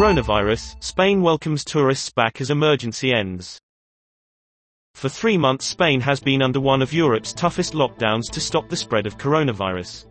Coronavirus, Spain welcomes tourists back as emergency ends. For three months Spain has been under one of Europe's toughest lockdowns to stop the spread of coronavirus.